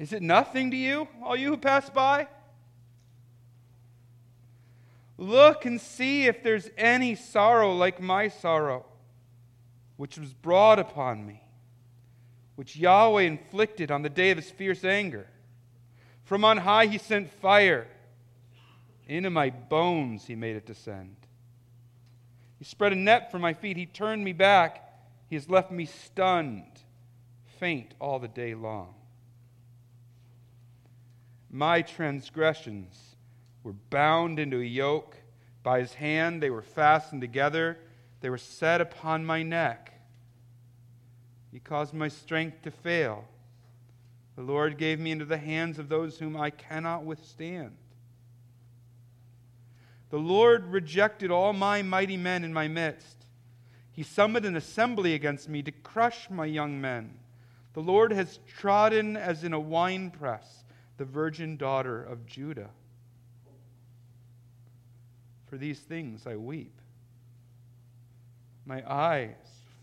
Is it nothing to you, all you who pass by? Look and see if there's any sorrow like my sorrow, which was brought upon me, which Yahweh inflicted on the day of his fierce anger. From on high he sent fire. Into my bones he made it descend. He spread a net for my feet. He turned me back. He has left me stunned, faint all the day long. My transgressions were bound into a yoke. By his hand they were fastened together. They were set upon my neck. He caused my strength to fail. The Lord gave me into the hands of those whom I cannot withstand. The Lord rejected all my mighty men in my midst. He summoned an assembly against me to crush my young men. The Lord has trodden as in a winepress the virgin daughter of Judah. For these things I weep. My eyes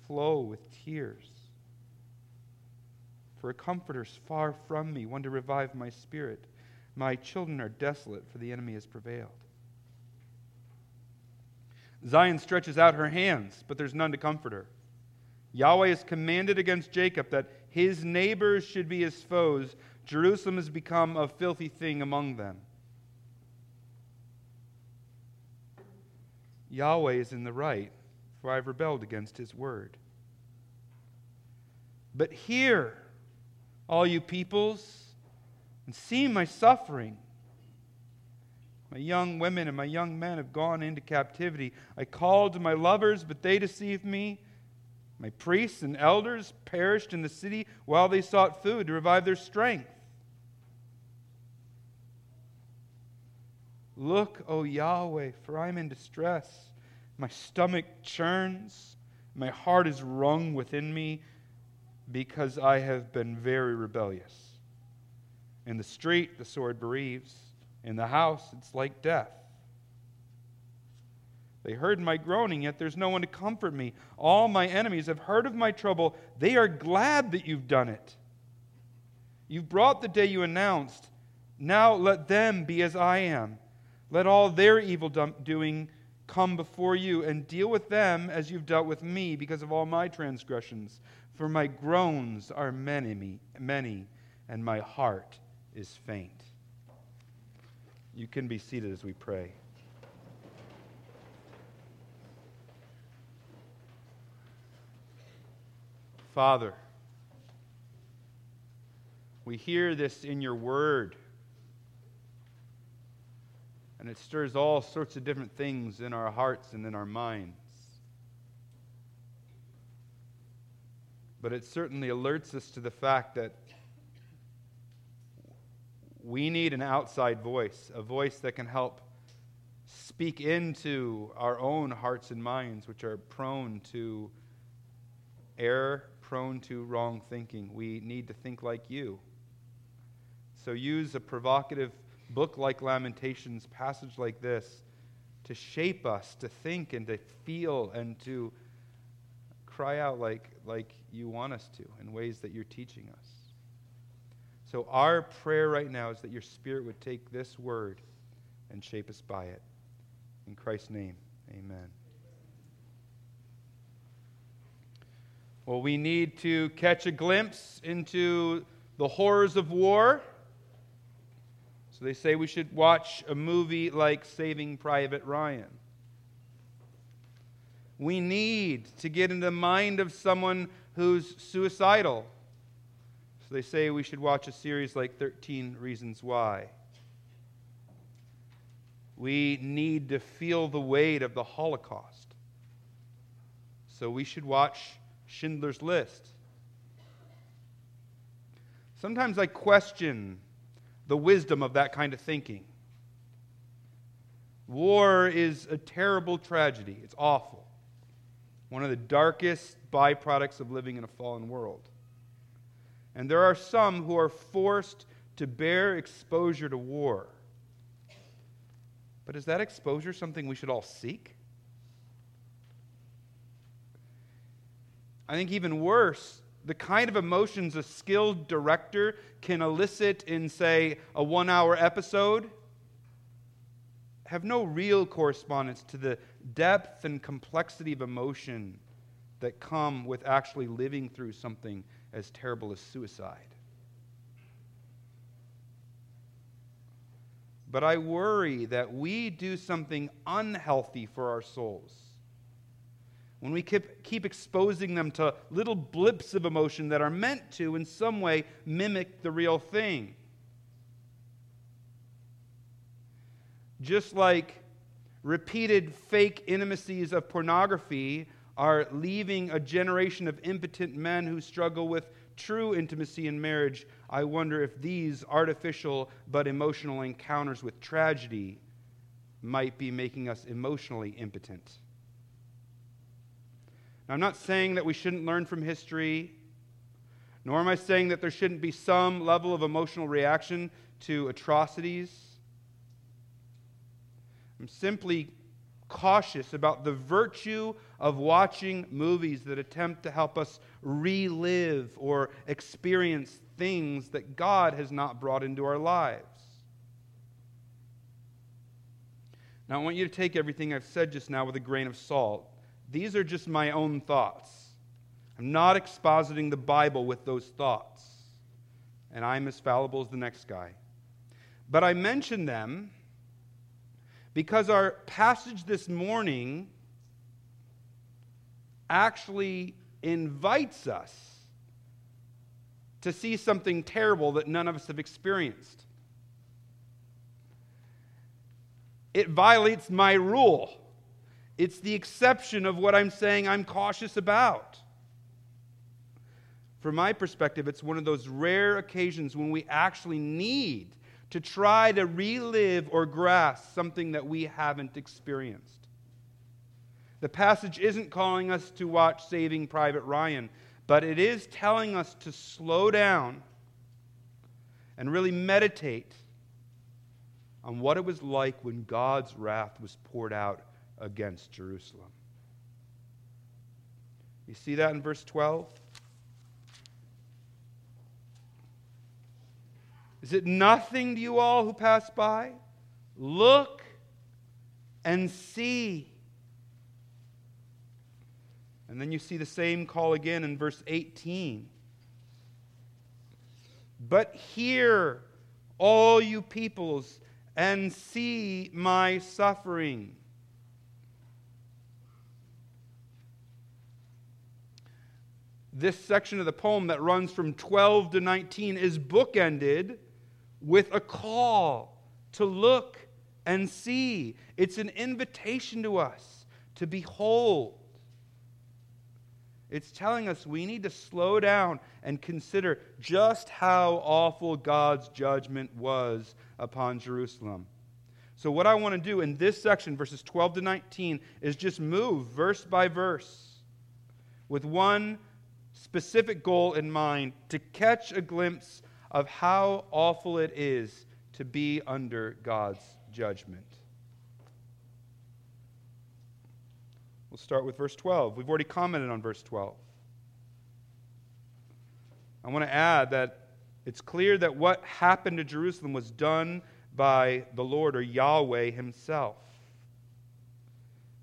flow with tears. For a comforter is far from me, one to revive my spirit. My children are desolate, for the enemy has prevailed. Zion stretches out her hands, but there's none to comfort her. Yahweh has commanded against Jacob that his neighbors should be his foes, Jerusalem has become a filthy thing among them. Yahweh is in the right, for I have rebelled against his word. But hear, all you peoples, and see my suffering. My young women and my young men have gone into captivity. I called to my lovers, but they deceived me. My priests and elders perished in the city while they sought food to revive their strength. Look, O Yahweh, for I am in distress. My stomach churns, my heart is wrung within me because I have been very rebellious. In the street, the sword bereaves. In the house, it's like death. They heard my groaning, yet there's no one to comfort me. All my enemies have heard of my trouble. They are glad that you've done it. You've brought the day you announced. Now let them be as I am. Let all their evil doing come before you, and deal with them as you've dealt with me because of all my transgressions. For my groans are many, many, and my heart is faint. You can be seated as we pray. Father, we hear this in your word and it stirs all sorts of different things in our hearts and in our minds. But it certainly alerts us to the fact that we need an outside voice, a voice that can help speak into our own hearts and minds, which are prone to error, prone to wrong thinking. We need to think like you. So use a provocative book like Lamentations, passage like this, to shape us, to think and to feel and to cry out like, like you want us to in ways that you're teaching us. So, our prayer right now is that your Spirit would take this word and shape us by it. In Christ's name, amen. Well, we need to catch a glimpse into the horrors of war. So they say we should watch a movie like Saving Private Ryan. We need to get in the mind of someone who's suicidal. So they say we should watch a series like 13 Reasons Why. We need to feel the weight of the Holocaust. So we should watch Schindler's List. Sometimes I question the wisdom of that kind of thinking. War is a terrible tragedy. It's awful. One of the darkest byproducts of living in a fallen world. And there are some who are forced to bear exposure to war. But is that exposure something we should all seek? I think even worse, the kind of emotions a skilled director can elicit in, say, a one hour episode have no real correspondence to the depth and complexity of emotion that come with actually living through something as terrible as suicide. But I worry that we do something unhealthy for our souls. When we keep, keep exposing them to little blips of emotion that are meant to, in some way, mimic the real thing. Just like repeated fake intimacies of pornography are leaving a generation of impotent men who struggle with true intimacy in marriage, I wonder if these artificial but emotional encounters with tragedy might be making us emotionally impotent. Now, I'm not saying that we shouldn't learn from history, nor am I saying that there shouldn't be some level of emotional reaction to atrocities. I'm simply cautious about the virtue of watching movies that attempt to help us relive or experience things that God has not brought into our lives. Now, I want you to take everything I've said just now with a grain of salt. These are just my own thoughts. I'm not expositing the Bible with those thoughts, and I'm as fallible as the next guy. But I mention them because our passage this morning actually invites us to see something terrible that none of us have experienced. It violates my rule. It's the exception of what I'm saying I'm cautious about. From my perspective, it's one of those rare occasions when we actually need to try to relive or grasp something that we haven't experienced. The passage isn't calling us to watch Saving Private Ryan, but it is telling us to slow down and really meditate on what it was like when God's wrath was poured out against Jerusalem. You see that in verse 12? Is it nothing to you all who pass by? Look and see. And then you see the same call again in verse 18. But hear, all you peoples, and see my suffering. This section of the poem that runs from 12 to 19 is bookended with a call to look and see. It's an invitation to us to behold. It's telling us we need to slow down and consider just how awful God's judgment was upon Jerusalem. So, what I want to do in this section, verses 12 to 19, is just move verse by verse with one specific goal in mind to catch a glimpse of how awful it is to be under God's judgment. We'll start with verse 12. We've already commented on verse 12. I want to add that it's clear that what happened to Jerusalem was done by the Lord or Yahweh Himself.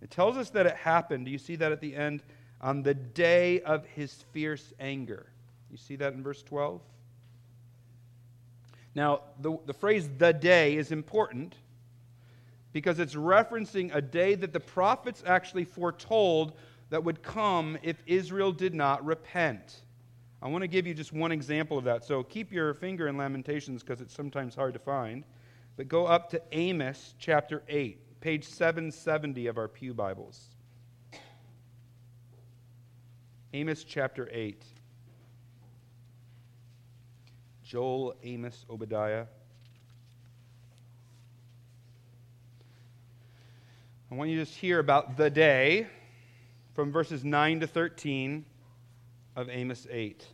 It tells us that it happened. Do you see that at the end? On the day of His fierce anger. You see that in verse 12? Now, the, the phrase the day is important because it's referencing a day that the prophets actually foretold that would come if Israel did not repent. I want to give you just one example of that. So keep your finger in Lamentations because it's sometimes hard to find. But go up to Amos chapter 8, page 770 of our Pew Bibles. Amos chapter 8. Joel, Amos, Obadiah. I want you to just hear about the day from verses 9 to 13 of Amos 8.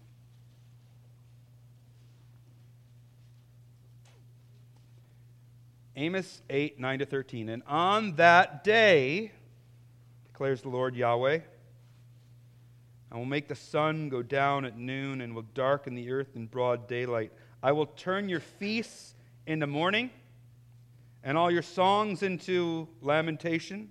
Amos 8, 9 to 13. And on that day, declares the Lord Yahweh, I will make the sun go down at noon and will darken the earth in broad daylight. I will turn your feasts into mourning and all your songs into lamentation.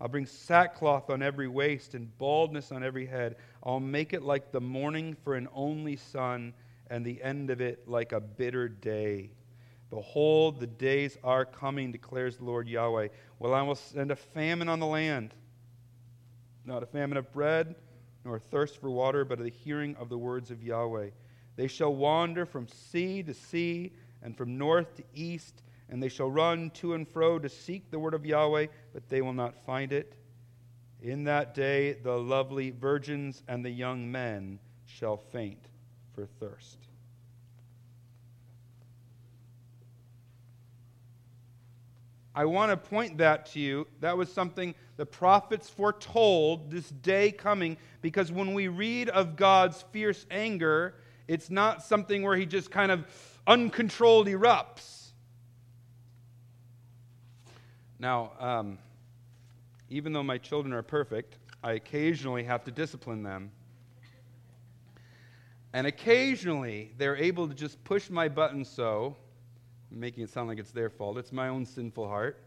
I'll bring sackcloth on every waist and baldness on every head. I'll make it like the morning for an only son, and the end of it like a bitter day. Behold, the days are coming, declares the Lord Yahweh. Well, I will send a famine on the land, not a famine of bread, nor a thirst for water, but of the hearing of the words of Yahweh. They shall wander from sea to sea, and from north to east and they shall run to and fro to seek the word of Yahweh, but they will not find it. In that day, the lovely virgins and the young men shall faint for thirst. I want to point that to you. That was something the prophets foretold this day coming because when we read of God's fierce anger, it's not something where he just kind of uncontrolled erupts. Now, um, even though my children are perfect, I occasionally have to discipline them. And occasionally, they're able to just push my button so, making it sound like it's their fault, it's my own sinful heart,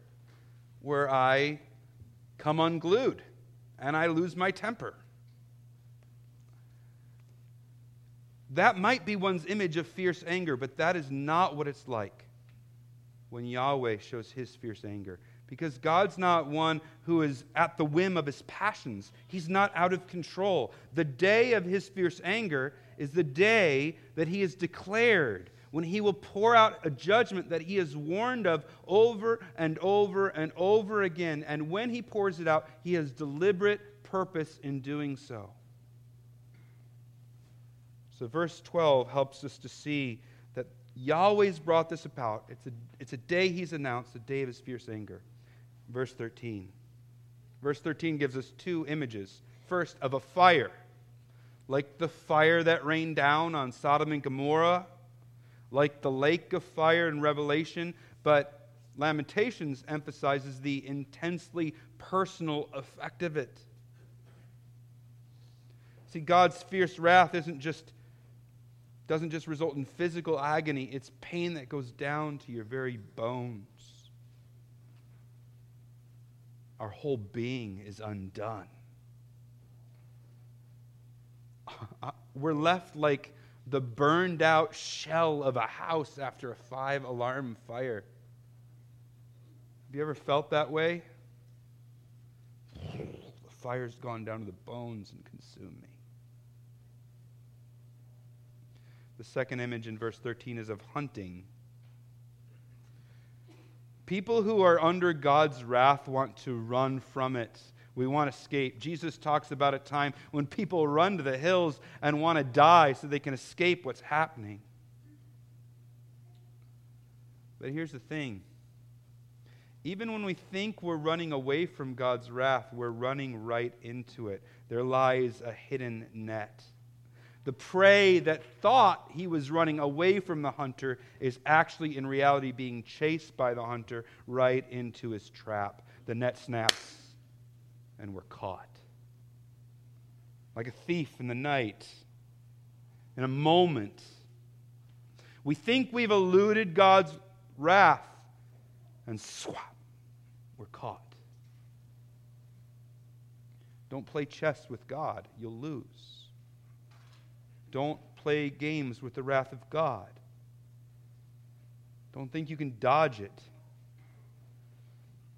where I come unglued and I lose my temper. That might be one's image of fierce anger, but that is not what it's like when Yahweh shows his fierce anger because God's not one who is at the whim of his passions. He's not out of control. The day of his fierce anger is the day that he has declared when he will pour out a judgment that he has warned of over and over and over again. And when he pours it out, he has deliberate purpose in doing so. So, verse 12 helps us to see that Yahweh's brought this about. It's a, it's a day he's announced, the day of his fierce anger verse 13. Verse 13 gives us two images. First, of a fire, like the fire that rained down on Sodom and Gomorrah, like the lake of fire in Revelation, but Lamentations emphasizes the intensely personal effect of it. See, God's fierce wrath isn't just doesn't just result in physical agony, it's pain that goes down to your very bones our whole being is undone. We're left like the burned out shell of a house after a five alarm fire. Have you ever felt that way? The fire's gone down to the bones and consumed me. The second image in verse 13 is of hunting People who are under God's wrath want to run from it. We want to escape. Jesus talks about a time when people run to the hills and want to die so they can escape what's happening. But here's the thing even when we think we're running away from God's wrath, we're running right into it. There lies a hidden net. The prey that thought he was running away from the hunter is actually, in reality, being chased by the hunter right into his trap. The net snaps, and we're caught. Like a thief in the night, in a moment. We think we've eluded God's wrath, and swap, we're caught. Don't play chess with God, you'll lose. Don't play games with the wrath of God. Don't think you can dodge it.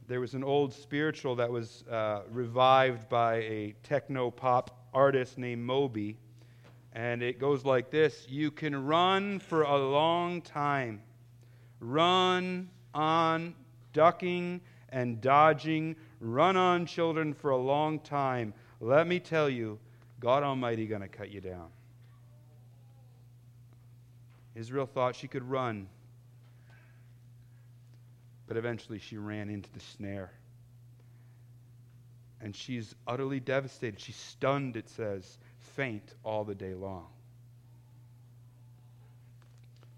There was an old spiritual that was uh, revived by a techno pop artist named Moby. And it goes like this You can run for a long time. Run on, ducking and dodging. Run on, children, for a long time. Let me tell you, God Almighty going to cut you down. Israel thought she could run, but eventually she ran into the snare. And she's utterly devastated. She's stunned, it says, faint all the day long.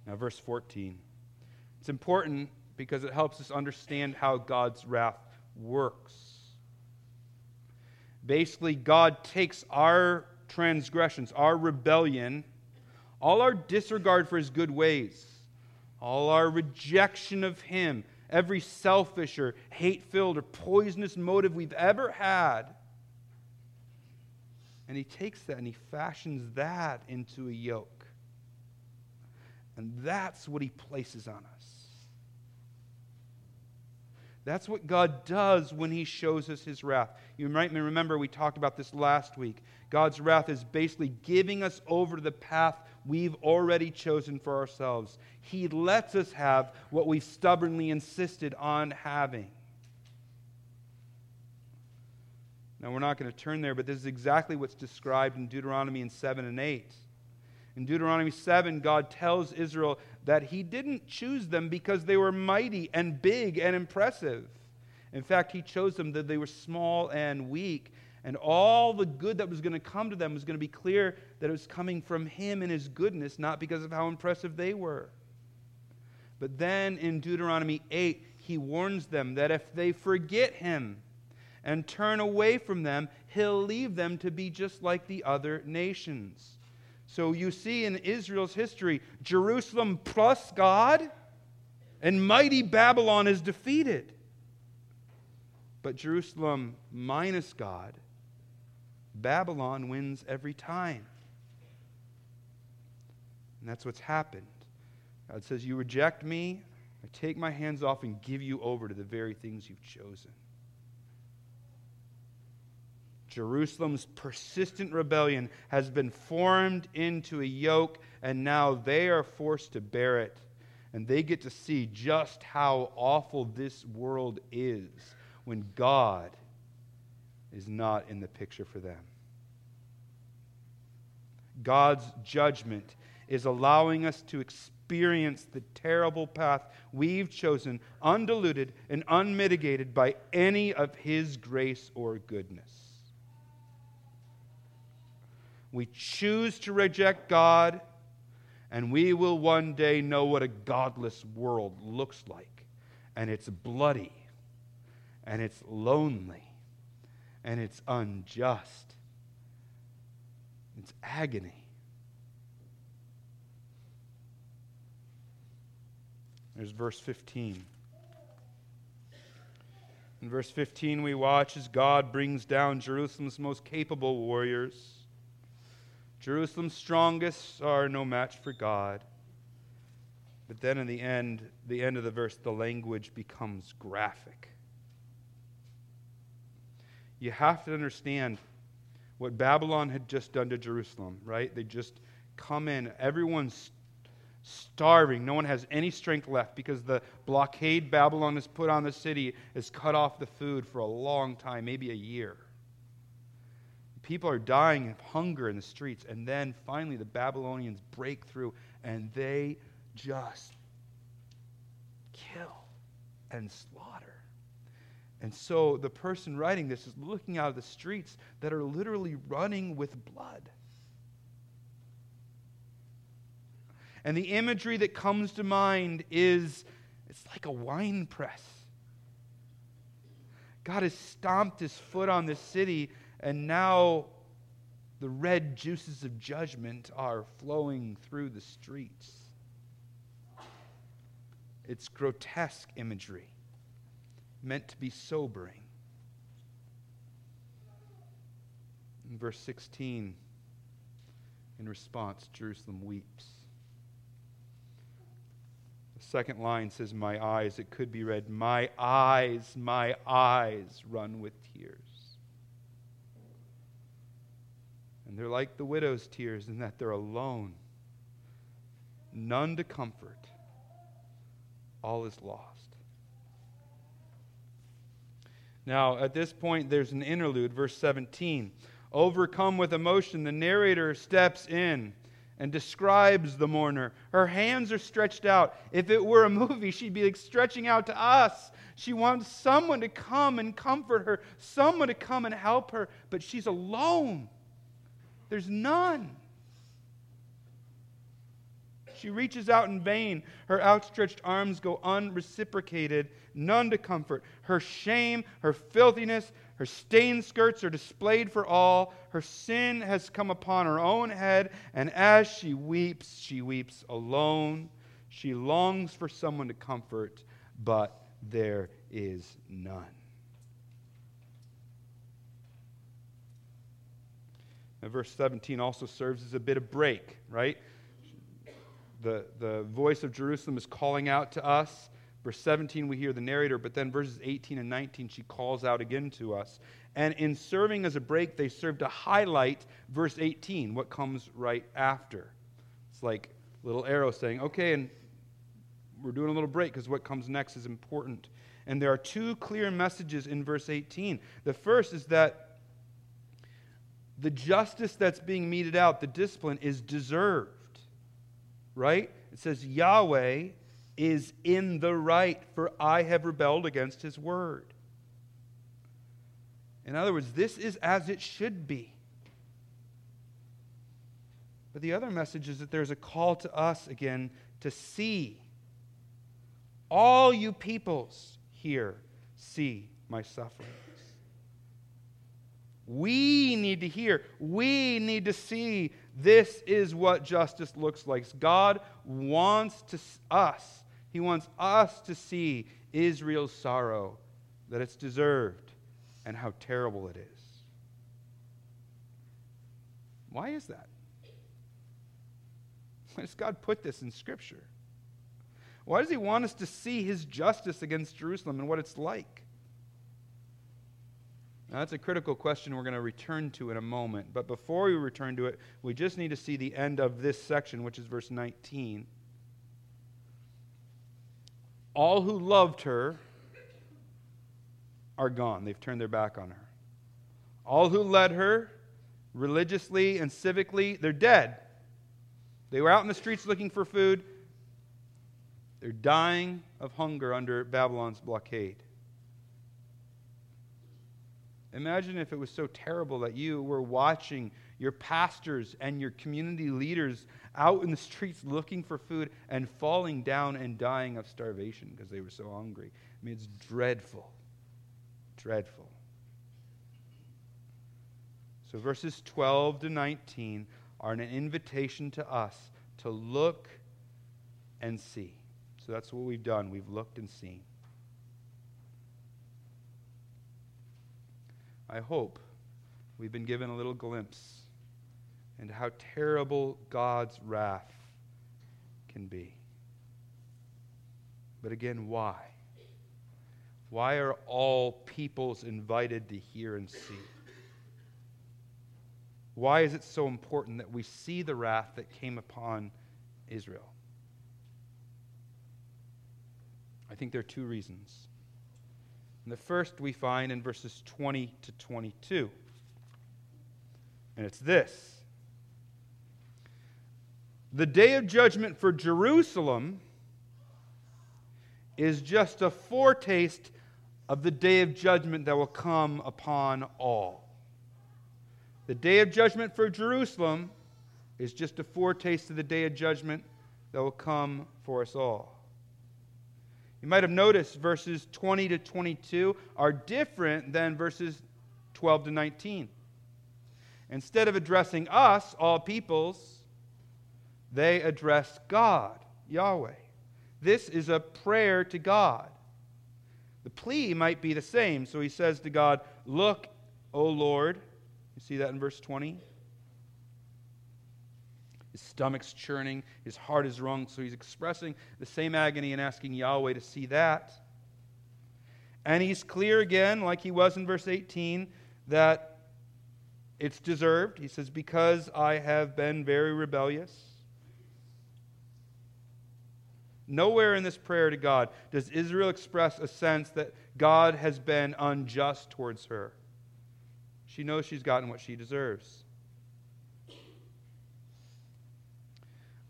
Now, verse 14. It's important because it helps us understand how God's wrath works. Basically, God takes our transgressions, our rebellion, all our disregard for his good ways, all our rejection of him, every selfish or hate filled or poisonous motive we've ever had. And he takes that and he fashions that into a yoke. And that's what he places on us. That's what God does when He shows us His wrath. You might remember we talked about this last week. God's wrath is basically giving us over to the path we've already chosen for ourselves. He lets us have what we've stubbornly insisted on having. Now, we're not going to turn there, but this is exactly what's described in Deuteronomy in 7 and 8. In Deuteronomy 7, God tells Israel that He didn't choose them because they were mighty and big and impressive. In fact, He chose them that they were small and weak. And all the good that was going to come to them was going to be clear that it was coming from Him and His goodness, not because of how impressive they were. But then in Deuteronomy 8, He warns them that if they forget Him and turn away from them, He'll leave them to be just like the other nations. So you see in Israel's history, Jerusalem plus God, and mighty Babylon is defeated. But Jerusalem minus God, Babylon wins every time. And that's what's happened. God says, You reject me, I take my hands off and give you over to the very things you've chosen. Jerusalem's persistent rebellion has been formed into a yoke, and now they are forced to bear it. And they get to see just how awful this world is when God is not in the picture for them. God's judgment is allowing us to experience the terrible path we've chosen, undiluted and unmitigated by any of His grace or goodness. We choose to reject God, and we will one day know what a godless world looks like. And it's bloody, and it's lonely, and it's unjust. It's agony. There's verse 15. In verse 15, we watch as God brings down Jerusalem's most capable warriors Jerusalem's strongest are no match for God. But then in the end, the end of the verse, the language becomes graphic. You have to understand what Babylon had just done to Jerusalem, right? They just come in, everyone's starving. No one has any strength left because the blockade Babylon has put on the city has cut off the food for a long time, maybe a year. People are dying of hunger in the streets. And then finally, the Babylonians break through and they just kill and slaughter. And so the person writing this is looking out of the streets that are literally running with blood. And the imagery that comes to mind is it's like a wine press. God has stomped his foot on this city and now the red juices of judgment are flowing through the streets. It's grotesque imagery, meant to be sobering. In verse 16, in response, Jerusalem weeps. The second line says, My eyes. It could be read, My eyes, my eyes run with tears. And they're like the widow's tears in that they're alone, none to comfort. All is lost. Now, at this point, there's an interlude, verse 17. Overcome with emotion, the narrator steps in and describes the mourner. Her hands are stretched out. If it were a movie, she'd be like stretching out to us. She wants someone to come and comfort her, someone to come and help her, but she's alone. There's none. She reaches out in vain. Her outstretched arms go unreciprocated, none to comfort. Her shame, her filthiness, her stained skirts are displayed for all. Her sin has come upon her own head, and as she weeps, she weeps alone. She longs for someone to comfort, but there is none. Now, verse 17 also serves as a bit of break, right? The, the voice of Jerusalem is calling out to us. Verse 17, we hear the narrator, but then verses 18 and 19, she calls out again to us. And in serving as a break, they serve to highlight verse 18, what comes right after. It's like little arrow saying, okay, and we're doing a little break because what comes next is important. And there are two clear messages in verse 18. The first is that the justice that's being meted out, the discipline, is deserved. Right? It says, Yahweh is in the right, for I have rebelled against his word. In other words, this is as it should be. But the other message is that there's a call to us again to see. All you peoples hear see my suffering. We need to hear. We need to see this is what justice looks like. God wants to us, He wants us to see Israel's sorrow, that it's deserved, and how terrible it is. Why is that? Why does God put this in Scripture? Why does He want us to see His justice against Jerusalem and what it's like? Now, that's a critical question we're going to return to in a moment. But before we return to it, we just need to see the end of this section, which is verse 19. All who loved her are gone. They've turned their back on her. All who led her religiously and civically, they're dead. They were out in the streets looking for food. They're dying of hunger under Babylon's blockade. Imagine if it was so terrible that you were watching your pastors and your community leaders out in the streets looking for food and falling down and dying of starvation because they were so hungry. I mean, it's dreadful. Dreadful. So, verses 12 to 19 are an invitation to us to look and see. So, that's what we've done. We've looked and seen. I hope we've been given a little glimpse into how terrible God's wrath can be. But again, why? Why are all peoples invited to hear and see? Why is it so important that we see the wrath that came upon Israel? I think there are two reasons. And the first we find in verses 20 to 22. And it's this The day of judgment for Jerusalem is just a foretaste of the day of judgment that will come upon all. The day of judgment for Jerusalem is just a foretaste of the day of judgment that will come for us all. You might have noticed verses 20 to 22 are different than verses 12 to 19. Instead of addressing us, all peoples, they address God, Yahweh. This is a prayer to God. The plea might be the same. So he says to God, Look, O Lord. You see that in verse 20? His stomach's churning, his heart is wrung, so he's expressing the same agony and asking Yahweh to see that. And he's clear again, like he was in verse 18, that it's deserved. He says, Because I have been very rebellious. Nowhere in this prayer to God does Israel express a sense that God has been unjust towards her. She knows she's gotten what she deserves.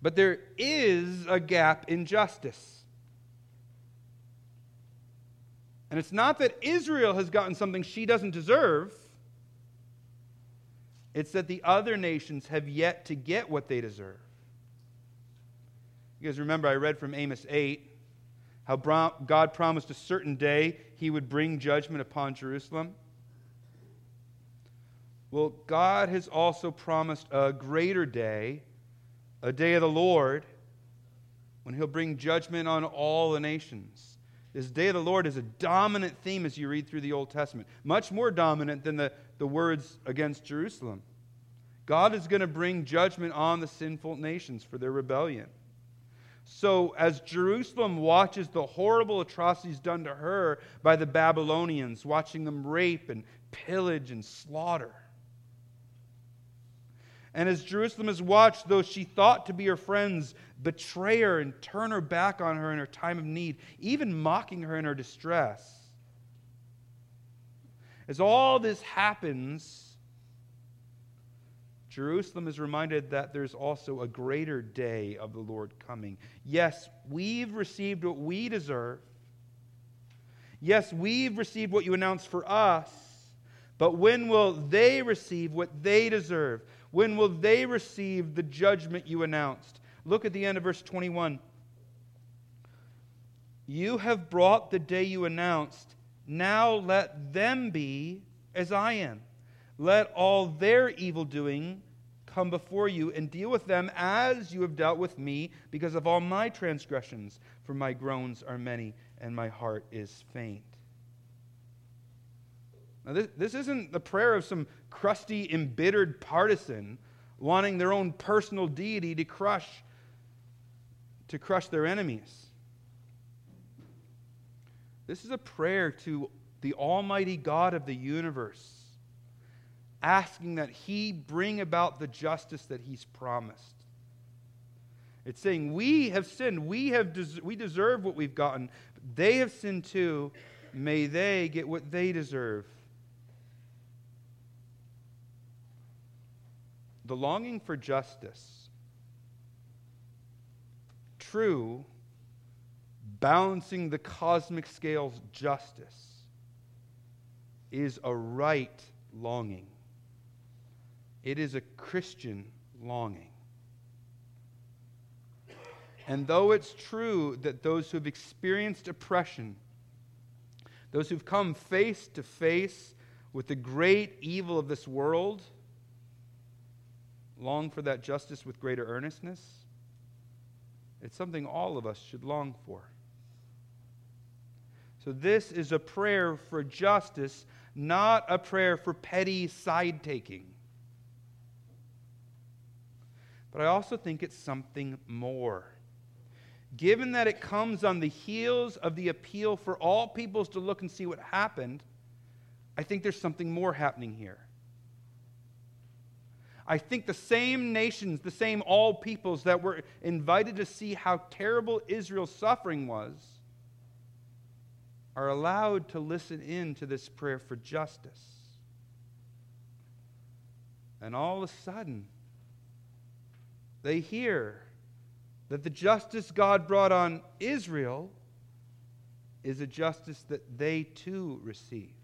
But there is a gap in justice. And it's not that Israel has gotten something she doesn't deserve, it's that the other nations have yet to get what they deserve. You guys remember I read from Amos 8 how God promised a certain day he would bring judgment upon Jerusalem? Well, God has also promised a greater day, a day of the Lord, when he'll bring judgment on all the nations. This day of the Lord is a dominant theme as you read through the Old Testament, much more dominant than the, the words against Jerusalem. God is going to bring judgment on the sinful nations for their rebellion. So, as Jerusalem watches the horrible atrocities done to her by the Babylonians, watching them rape and pillage and slaughter, and as Jerusalem has watched those she thought to be her friends betray her and turn her back on her in her time of need, even mocking her in her distress, as all this happens, Jerusalem is reminded that there's also a greater day of the Lord coming. Yes, we've received what we deserve. Yes, we've received what you announced for us. But when will they receive what they deserve? When will they receive the judgment you announced? Look at the end of verse 21. You have brought the day you announced. Now let them be as I am. Let all their evil doing come before you and deal with them as you have dealt with me because of all my transgressions, for my groans are many and my heart is faint. Now, this, this isn't the prayer of some crusty, embittered partisan wanting their own personal deity to crush, to crush their enemies. This is a prayer to the Almighty God of the universe, asking that He bring about the justice that He's promised. It's saying, We have sinned. We, have des- we deserve what we've gotten. They have sinned too. May they get what they deserve. The longing for justice, true, balancing the cosmic scales justice, is a right longing. It is a Christian longing. And though it's true that those who've experienced oppression, those who've come face to face with the great evil of this world, long for that justice with greater earnestness? It's something all of us should long for. So, this is a prayer for justice, not a prayer for petty side taking. But I also think it's something more. Given that it comes on the heels of the appeal for all peoples to look and see what happened, I think there's something more happening here. I think the same nations, the same all peoples that were invited to see how terrible Israel's suffering was, are allowed to listen in to this prayer for justice. And all of a sudden, they hear that the justice God brought on Israel is a justice that they too receive.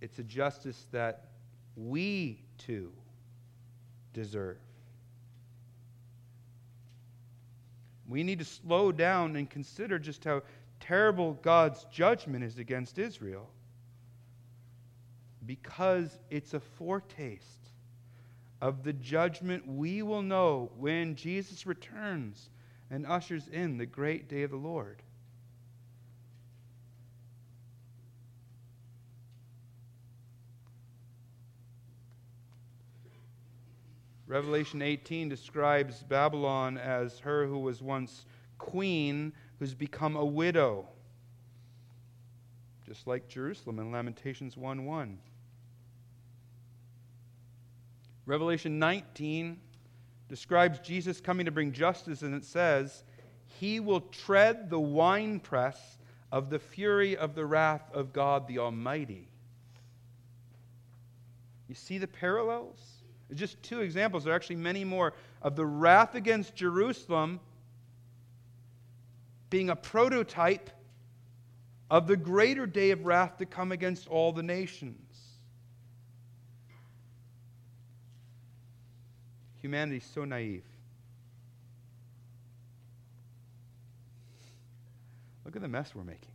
It's a justice that we too deserve. We need to slow down and consider just how terrible God's judgment is against Israel because it's a foretaste of the judgment we will know when Jesus returns and ushers in the great day of the Lord. Revelation 18 describes Babylon as her who was once queen, who's become a widow, just like Jerusalem in Lamentations 1 1. Revelation 19 describes Jesus coming to bring justice, and it says, He will tread the winepress of the fury of the wrath of God the Almighty. You see the parallels? It's just two examples. There are actually many more of the wrath against Jerusalem being a prototype of the greater day of wrath to come against all the nations. Humanity is so naive. Look at the mess we're making.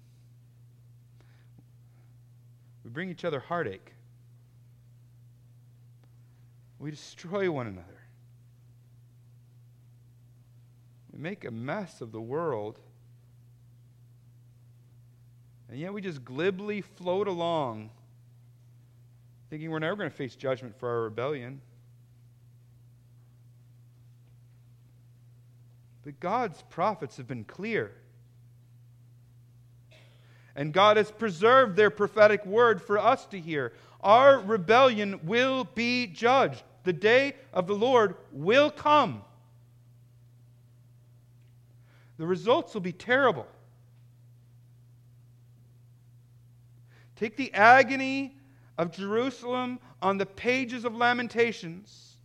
We bring each other heartache we destroy one another. We make a mess of the world. And yet we just glibly float along, thinking we're never going to face judgment for our rebellion. But God's prophets have been clear. And God has preserved their prophetic word for us to hear. Our rebellion will be judged. The day of the Lord will come. The results will be terrible. Take the agony of Jerusalem on the pages of Lamentations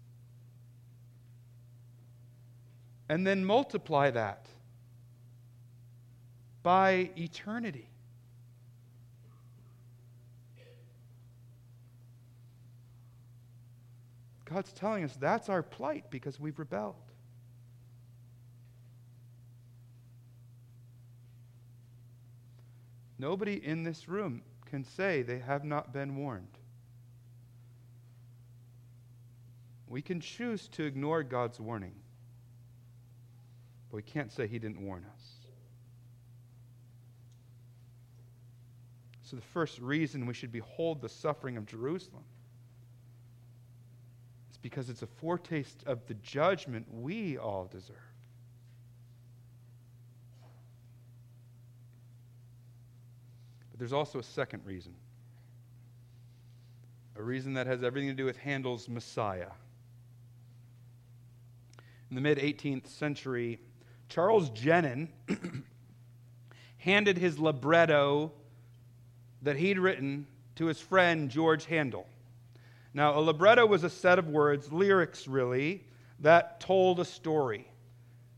and then multiply that by eternity. God's telling us that's our plight because we've rebelled. Nobody in this room can say they have not been warned. We can choose to ignore God's warning, but we can't say He didn't warn us. So, the first reason we should behold the suffering of Jerusalem because it's a foretaste of the judgment we all deserve. But there's also a second reason. A reason that has everything to do with Handel's Messiah. In the mid 18th century, Charles Jennens handed his libretto that he'd written to his friend George Handel. Now, a libretto was a set of words, lyrics really, that told a story.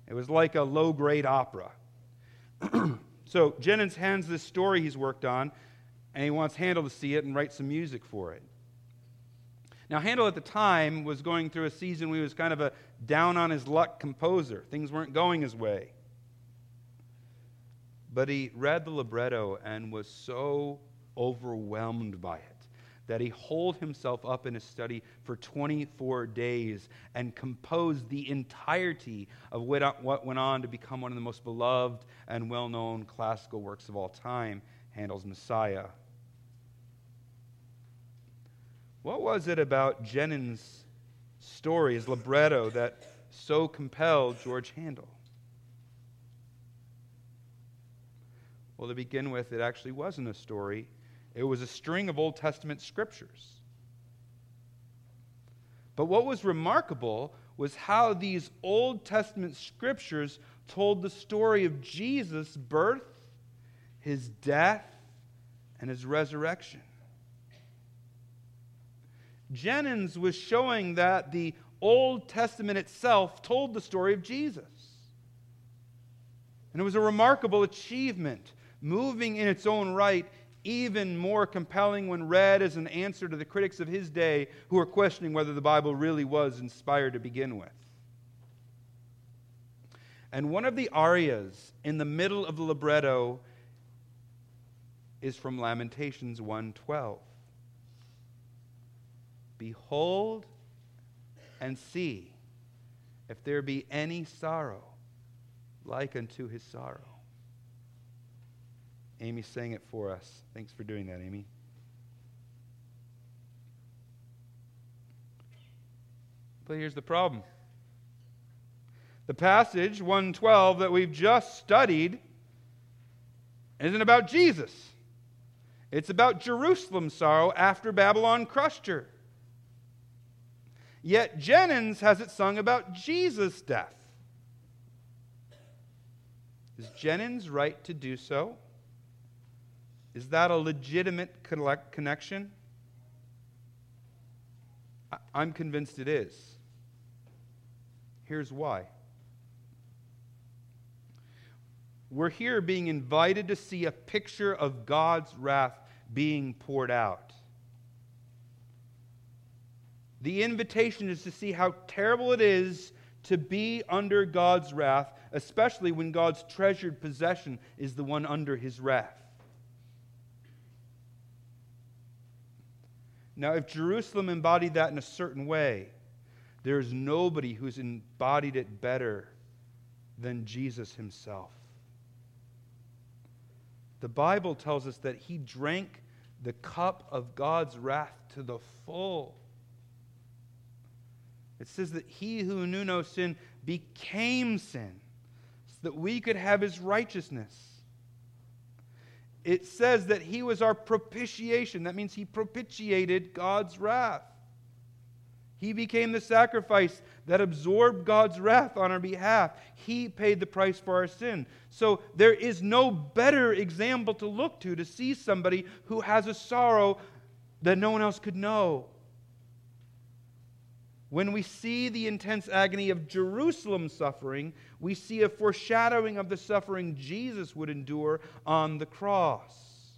It was like a low grade opera. So Jennens hands this story he's worked on, and he wants Handel to see it and write some music for it. Now, Handel at the time was going through a season where he was kind of a down on his luck composer. Things weren't going his way. But he read the libretto and was so overwhelmed by it that he holed himself up in his study for 24 days and composed the entirety of what went on to become one of the most beloved and well known classical works of all time, Handel's Messiah. What was it about Jennens' story, his libretto, that so compelled George Handel? Well, to begin with, it actually wasn't a story it was a string of Old Testament scriptures. But what was remarkable was how these Old Testament scriptures told the story of Jesus' birth, his death, and his resurrection. Jennens was showing that the Old Testament itself told the story of Jesus. And it was a remarkable achievement, moving in its own right even more compelling when read as an answer to the critics of his day who were questioning whether the Bible really was inspired to begin with. And one of the arias in the middle of the libretto is from Lamentations 1:12. Behold and see if there be any sorrow like unto his sorrow. Amy sang it for us. Thanks for doing that, Amy. But here's the problem. The passage 112 that we've just studied isn't about Jesus. It's about Jerusalem's sorrow after Babylon crushed her. Yet Jennens has it sung about Jesus' death. Is Jennens right to do so? Is that a legitimate connection? I'm convinced it is. Here's why. We're here being invited to see a picture of God's wrath being poured out. The invitation is to see how terrible it is to be under God's wrath, especially when God's treasured possession is the one under his wrath. Now, if Jerusalem embodied that in a certain way, there is nobody who's embodied it better than Jesus himself. The Bible tells us that he drank the cup of God's wrath to the full. It says that he who knew no sin became sin so that we could have his righteousness. It says that he was our propitiation. That means he propitiated God's wrath. He became the sacrifice that absorbed God's wrath on our behalf. He paid the price for our sin. So there is no better example to look to to see somebody who has a sorrow that no one else could know. When we see the intense agony of Jerusalem suffering, we see a foreshadowing of the suffering Jesus would endure on the cross.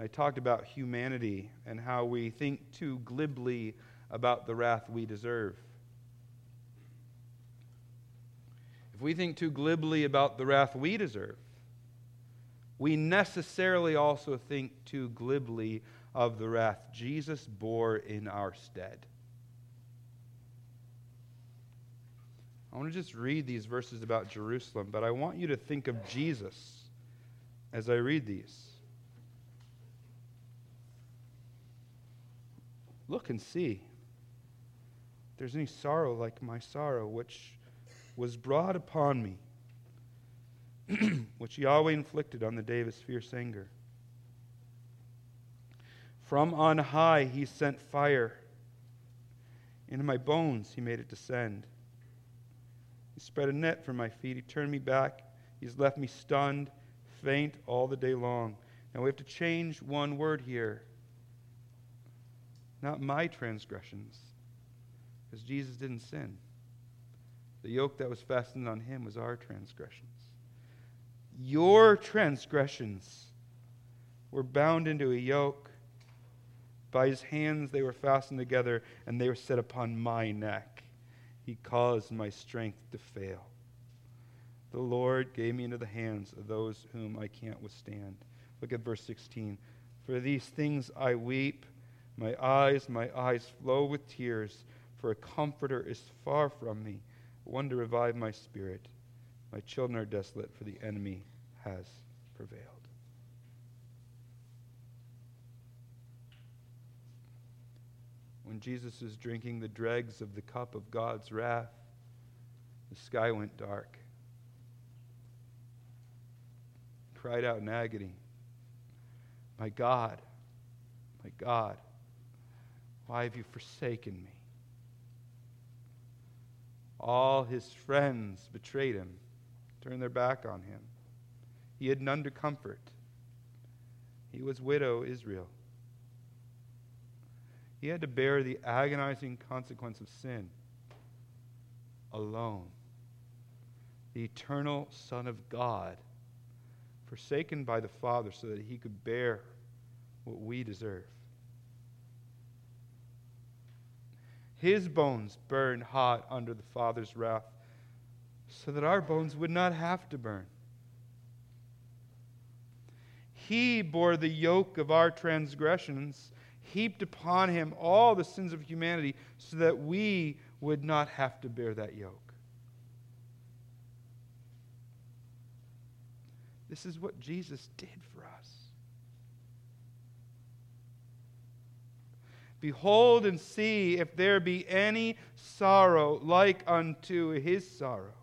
I talked about humanity and how we think too glibly about the wrath we deserve. If we think too glibly about the wrath we deserve, we necessarily also think too glibly of the wrath Jesus bore in our stead. I want to just read these verses about Jerusalem, but I want you to think of Jesus as I read these. Look and see if there's any sorrow like my sorrow, which was brought upon me, which Yahweh inflicted on the day of his fierce anger. From on high he sent fire. Into my bones he made it descend. He spread a net for my feet. He turned me back. He's left me stunned, faint all the day long. Now we have to change one word here not my transgressions, because Jesus didn't sin. The yoke that was fastened on him was our transgressions. Your transgressions were bound into a yoke. By his hands they were fastened together, and they were set upon my neck. He caused my strength to fail. The Lord gave me into the hands of those whom I can't withstand. Look at verse 16. For these things I weep. My eyes, my eyes flow with tears, for a comforter is far from me, one to revive my spirit. My children are desolate, for the enemy has prevailed. When Jesus was drinking the dregs of the cup of God's wrath, the sky went dark. He cried out in agony, My God, my God why have you forsaken me? All his friends betrayed him, turned their back on him. He had none to comfort. He was widow Israel. He had to bear the agonizing consequence of sin alone. The eternal Son of God, forsaken by the Father so that he could bear what we deserve. His bones burned hot under the Father's wrath, so that our bones would not have to burn. He bore the yoke of our transgressions, heaped upon him all the sins of humanity, so that we would not have to bear that yoke. This is what Jesus did for us. Behold and see if there be any sorrow like unto his sorrow.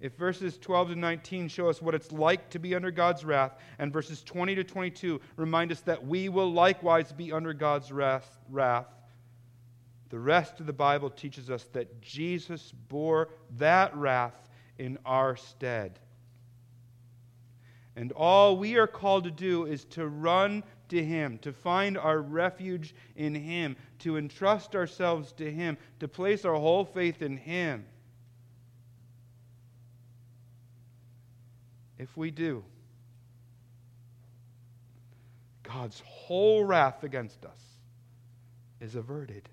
If verses 12 to 19 show us what it's like to be under God's wrath, and verses 20 to 22 remind us that we will likewise be under God's wrath, wrath, the rest of the Bible teaches us that Jesus bore that wrath in our stead. And all we are called to do is to run to Him, to find our refuge in Him, to entrust ourselves to Him, to place our whole faith in Him. If we do, God's whole wrath against us is averted.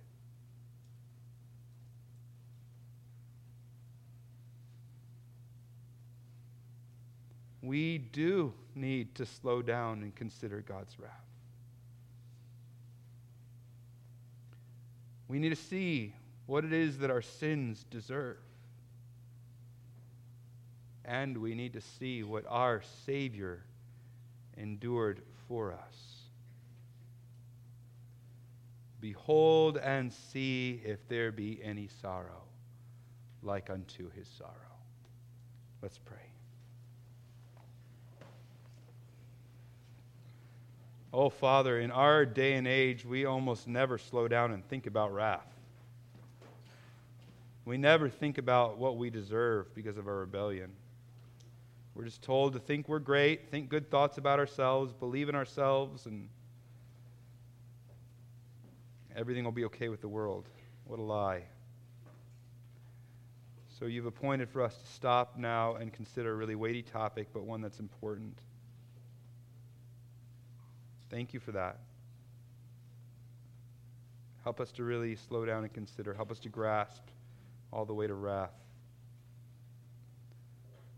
We do need to slow down and consider God's wrath. We need to see what it is that our sins deserve. And we need to see what our Savior endured for us. Behold and see if there be any sorrow like unto his sorrow. Let's pray. Oh, Father, in our day and age, we almost never slow down and think about wrath. We never think about what we deserve because of our rebellion. We're just told to think we're great, think good thoughts about ourselves, believe in ourselves, and everything will be okay with the world. What a lie. So you've appointed for us to stop now and consider a really weighty topic, but one that's important. Thank you for that. Help us to really slow down and consider. Help us to grasp all the way to wrath.